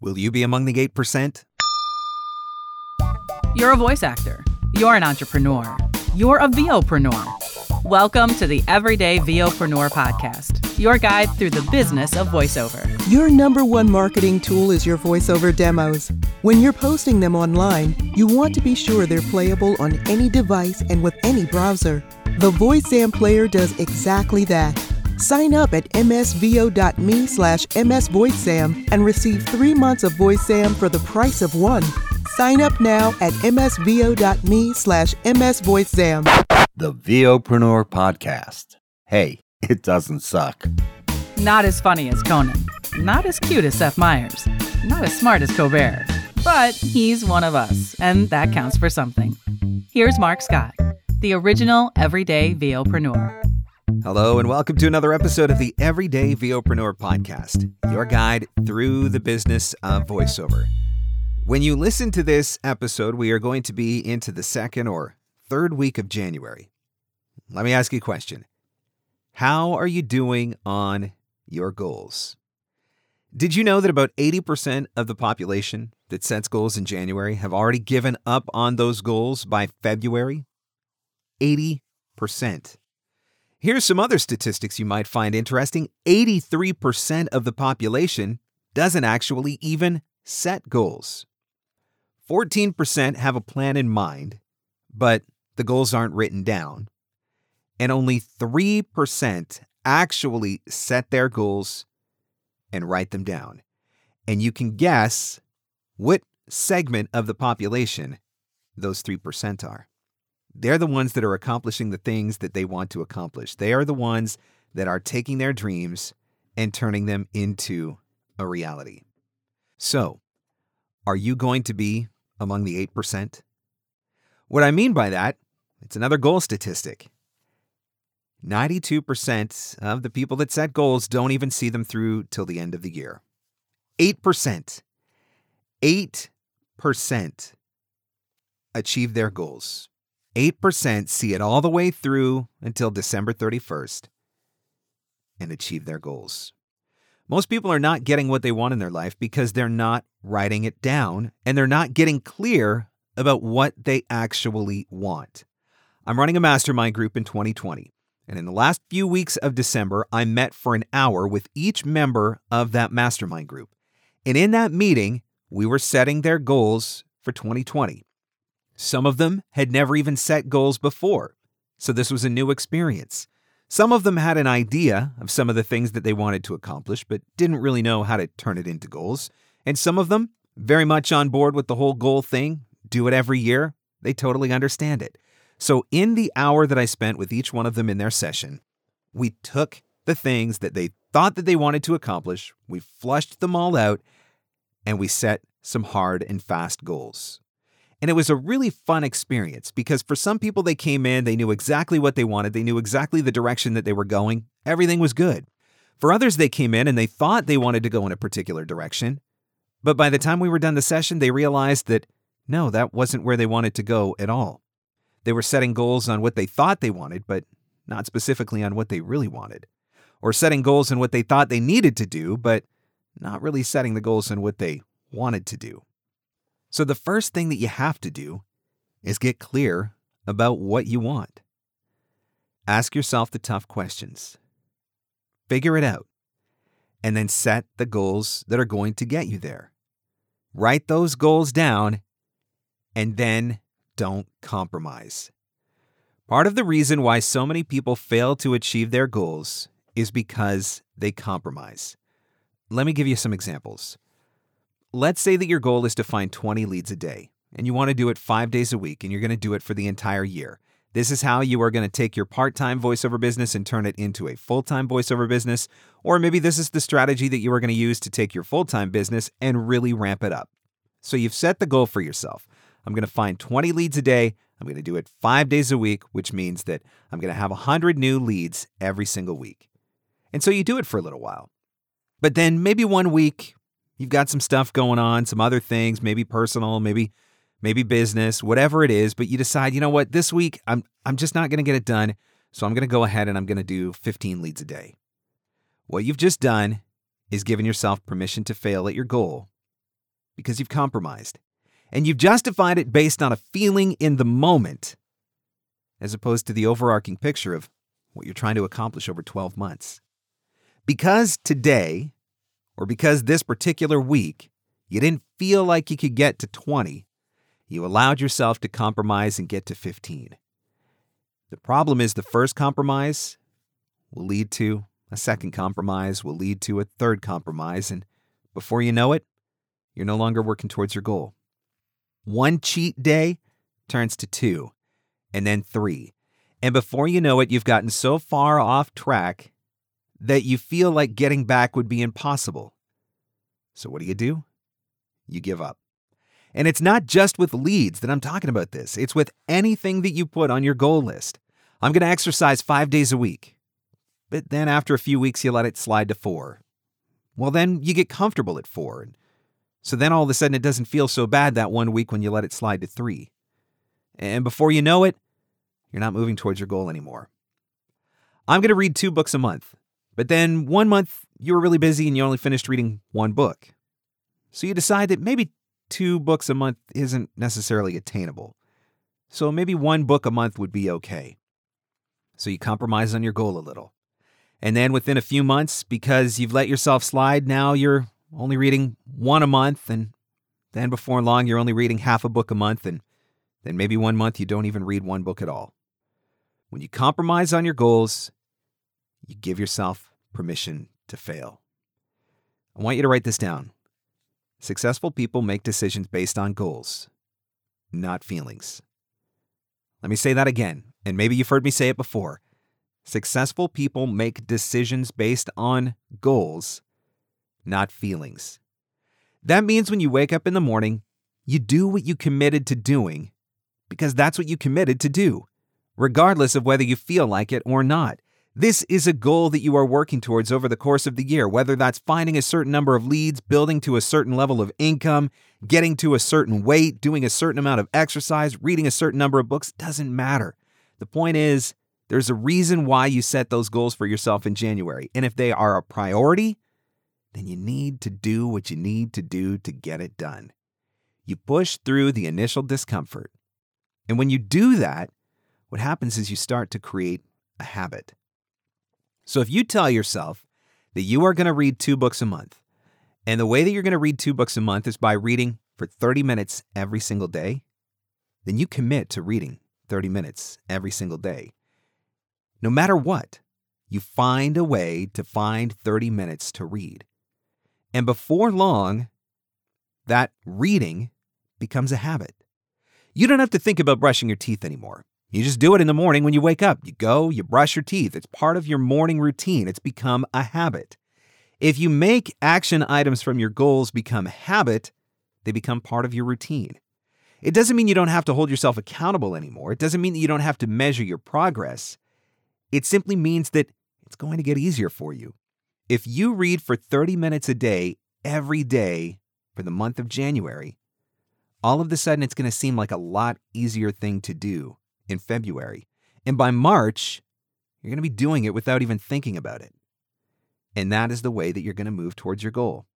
Will you be among the 8%? You're a voice actor. You're an entrepreneur. You're a VOpreneur. Welcome to the Everyday VOpreneur podcast, your guide through the business of voiceover. Your number one marketing tool is your voiceover demos. When you're posting them online, you want to be sure they're playable on any device and with any browser. The VoiceZam player does exactly that. Sign up at msvo.me slash msvoicezam and receive three months of VoiceZam for the price of one. Sign up now at msvo.me slash msvoicezam. The VOpreneur Podcast. Hey, it doesn't suck. Not as funny as Conan, not as cute as Seth Meyers, not as smart as Colbert, but he's one of us, and that counts for something. Here's Marc Scott, the original everyday VOpreneur. Hello, and welcome to another episode of the Everyday VOpreneur Podcast, your guide through the business of voiceover. When you listen to this episode, we are going to be into the second or third week of January. Let me ask you a question How are you doing on your goals? Did you know that about 80% of the population that sets goals in January have already given up on those goals by February? 80%. Here's some other statistics you might find interesting 83% of the population doesn't actually even set goals. 14% have a plan in mind, but the goals aren't written down. And only 3% actually set their goals and write them down. And you can guess what segment of the population those 3% are. They're the ones that are accomplishing the things that they want to accomplish. They are the ones that are taking their dreams and turning them into a reality. So, are you going to be among the 8%? What I mean by that, it's another goal statistic. 92% of the people that set goals don't even see them through till the end of the year. 8%. 8% achieve their goals. 8% see it all the way through until December 31st and achieve their goals. Most people are not getting what they want in their life because they're not writing it down and they're not getting clear about what they actually want. I'm running a mastermind group in 2020, and in the last few weeks of December, I met for an hour with each member of that mastermind group. And in that meeting, we were setting their goals for 2020. Some of them had never even set goals before, so this was a new experience. Some of them had an idea of some of the things that they wanted to accomplish, but didn't really know how to turn it into goals. And some of them, very much on board with the whole goal thing, do it every year, they totally understand it. So, in the hour that I spent with each one of them in their session, we took the things that they thought that they wanted to accomplish, we flushed them all out, and we set some hard and fast goals. And it was a really fun experience because for some people, they came in, they knew exactly what they wanted, they knew exactly the direction that they were going, everything was good. For others, they came in and they thought they wanted to go in a particular direction. But by the time we were done the session, they realized that no, that wasn't where they wanted to go at all. They were setting goals on what they thought they wanted, but not specifically on what they really wanted. Or setting goals on what they thought they needed to do, but not really setting the goals on what they wanted to do. So, the first thing that you have to do is get clear about what you want. Ask yourself the tough questions, figure it out, and then set the goals that are going to get you there. Write those goals down and then don't compromise. Part of the reason why so many people fail to achieve their goals is because they compromise. Let me give you some examples. Let's say that your goal is to find 20 leads a day, and you want to do it five days a week, and you're going to do it for the entire year. This is how you are going to take your part time voiceover business and turn it into a full time voiceover business. Or maybe this is the strategy that you are going to use to take your full time business and really ramp it up. So you've set the goal for yourself. I'm going to find 20 leads a day. I'm going to do it five days a week, which means that I'm going to have 100 new leads every single week. And so you do it for a little while. But then maybe one week You've got some stuff going on, some other things, maybe personal, maybe maybe business, whatever it is, but you decide, you know what, this week I'm I'm just not going to get it done, so I'm going to go ahead and I'm going to do 15 leads a day. What you've just done is given yourself permission to fail at your goal because you've compromised. And you've justified it based on a feeling in the moment, as opposed to the overarching picture of what you're trying to accomplish over 12 months. Because today, or because this particular week, you didn't feel like you could get to 20, you allowed yourself to compromise and get to 15. The problem is the first compromise will lead to a second compromise, will lead to a third compromise, and before you know it, you're no longer working towards your goal. One cheat day turns to two, and then three. And before you know it, you've gotten so far off track that you feel like getting back would be impossible. So, what do you do? You give up. And it's not just with leads that I'm talking about this, it's with anything that you put on your goal list. I'm going to exercise five days a week. But then after a few weeks, you let it slide to four. Well, then you get comfortable at four. So then all of a sudden, it doesn't feel so bad that one week when you let it slide to three. And before you know it, you're not moving towards your goal anymore. I'm going to read two books a month. But then one month, you were really busy and you only finished reading one book. So you decide that maybe two books a month isn't necessarily attainable. So maybe one book a month would be okay. So you compromise on your goal a little. And then within a few months, because you've let yourself slide, now you're only reading one a month. And then before long, you're only reading half a book a month. And then maybe one month you don't even read one book at all. When you compromise on your goals, you give yourself permission to fail. I want you to write this down. Successful people make decisions based on goals, not feelings. Let me say that again, and maybe you've heard me say it before. Successful people make decisions based on goals, not feelings. That means when you wake up in the morning, you do what you committed to doing because that's what you committed to do, regardless of whether you feel like it or not. This is a goal that you are working towards over the course of the year, whether that's finding a certain number of leads, building to a certain level of income, getting to a certain weight, doing a certain amount of exercise, reading a certain number of books, doesn't matter. The point is, there's a reason why you set those goals for yourself in January. And if they are a priority, then you need to do what you need to do to get it done. You push through the initial discomfort. And when you do that, what happens is you start to create a habit. So if you tell yourself that you are going to read two books a month, and the way that you're going to read two books a month is by reading for 30 minutes every single day, then you commit to reading 30 minutes every single day. No matter what, you find a way to find 30 minutes to read. And before long, that reading becomes a habit. You don't have to think about brushing your teeth anymore. You just do it in the morning when you wake up. You go, you brush your teeth. It's part of your morning routine. It's become a habit. If you make action items from your goals become habit, they become part of your routine. It doesn't mean you don't have to hold yourself accountable anymore. It doesn't mean that you don't have to measure your progress. It simply means that it's going to get easier for you. If you read for 30 minutes a day, every day for the month of January, all of a sudden it's going to seem like a lot easier thing to do in February. And by March, you're going to be doing it without even thinking about it. And that is the way that you're going to move towards your goal.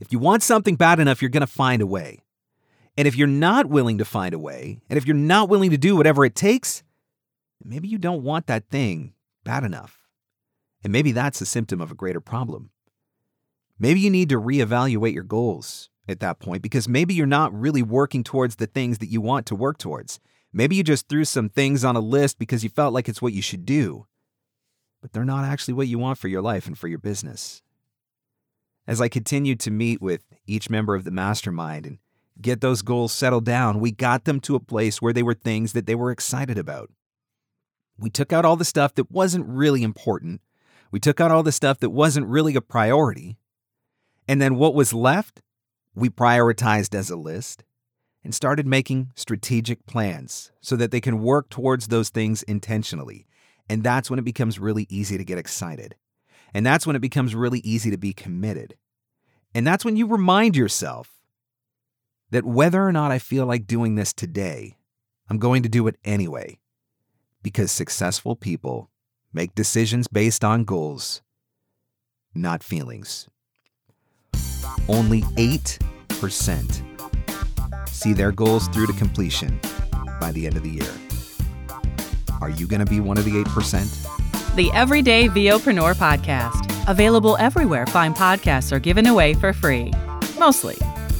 If you want something bad enough, you're going to find a way. And if you're not willing to find a way, and if you're not willing to do whatever it takes, maybe you don't want that thing bad enough. And maybe that's a symptom of a greater problem. Maybe you need to reevaluate your goals at that point because maybe you're not really working towards the things that you want to work towards. Maybe you just threw some things on a list because you felt like it's what you should do, but they're not actually what you want for your life and for your business. As I continued to meet with each member of the mastermind and get those goals settled down, we got them to a place where they were things that they were excited about. We took out all the stuff that wasn't really important. We took out all the stuff that wasn't really a priority. And then what was left, we prioritized as a list and started making strategic plans so that they can work towards those things intentionally. And that's when it becomes really easy to get excited. And that's when it becomes really easy to be committed. And that's when you remind yourself that whether or not I feel like doing this today, I'm going to do it anyway. Because successful people make decisions based on goals, not feelings. Only 8 8% see their goals through to completion by the end of the year. Are you going to be one of the 8%? The Everyday VOpreneur podcast. Available everywhere fine podcasts are given away for free. Mostly,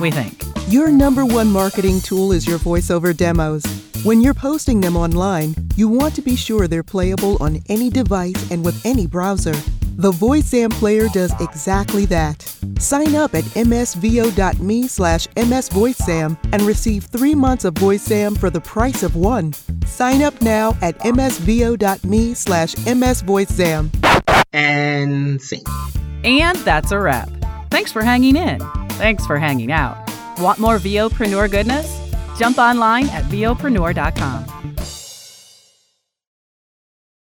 we think. Your number one marketing tool is your voiceover demos. When you're posting them online, you want to be sure they're playable on any device and with any browser. The VoiceZam player does exactly that. Sign up at msvo.me slash msvoicezam and receive three months of VoiceZam for the price of one. Sign up now at msvo.me slash msvoicezam. And sing. And that's a wrap. Thanks for hanging in. Thanks for hanging out. Want more VOpreneur goodness? Jump online at VOpreneur.com.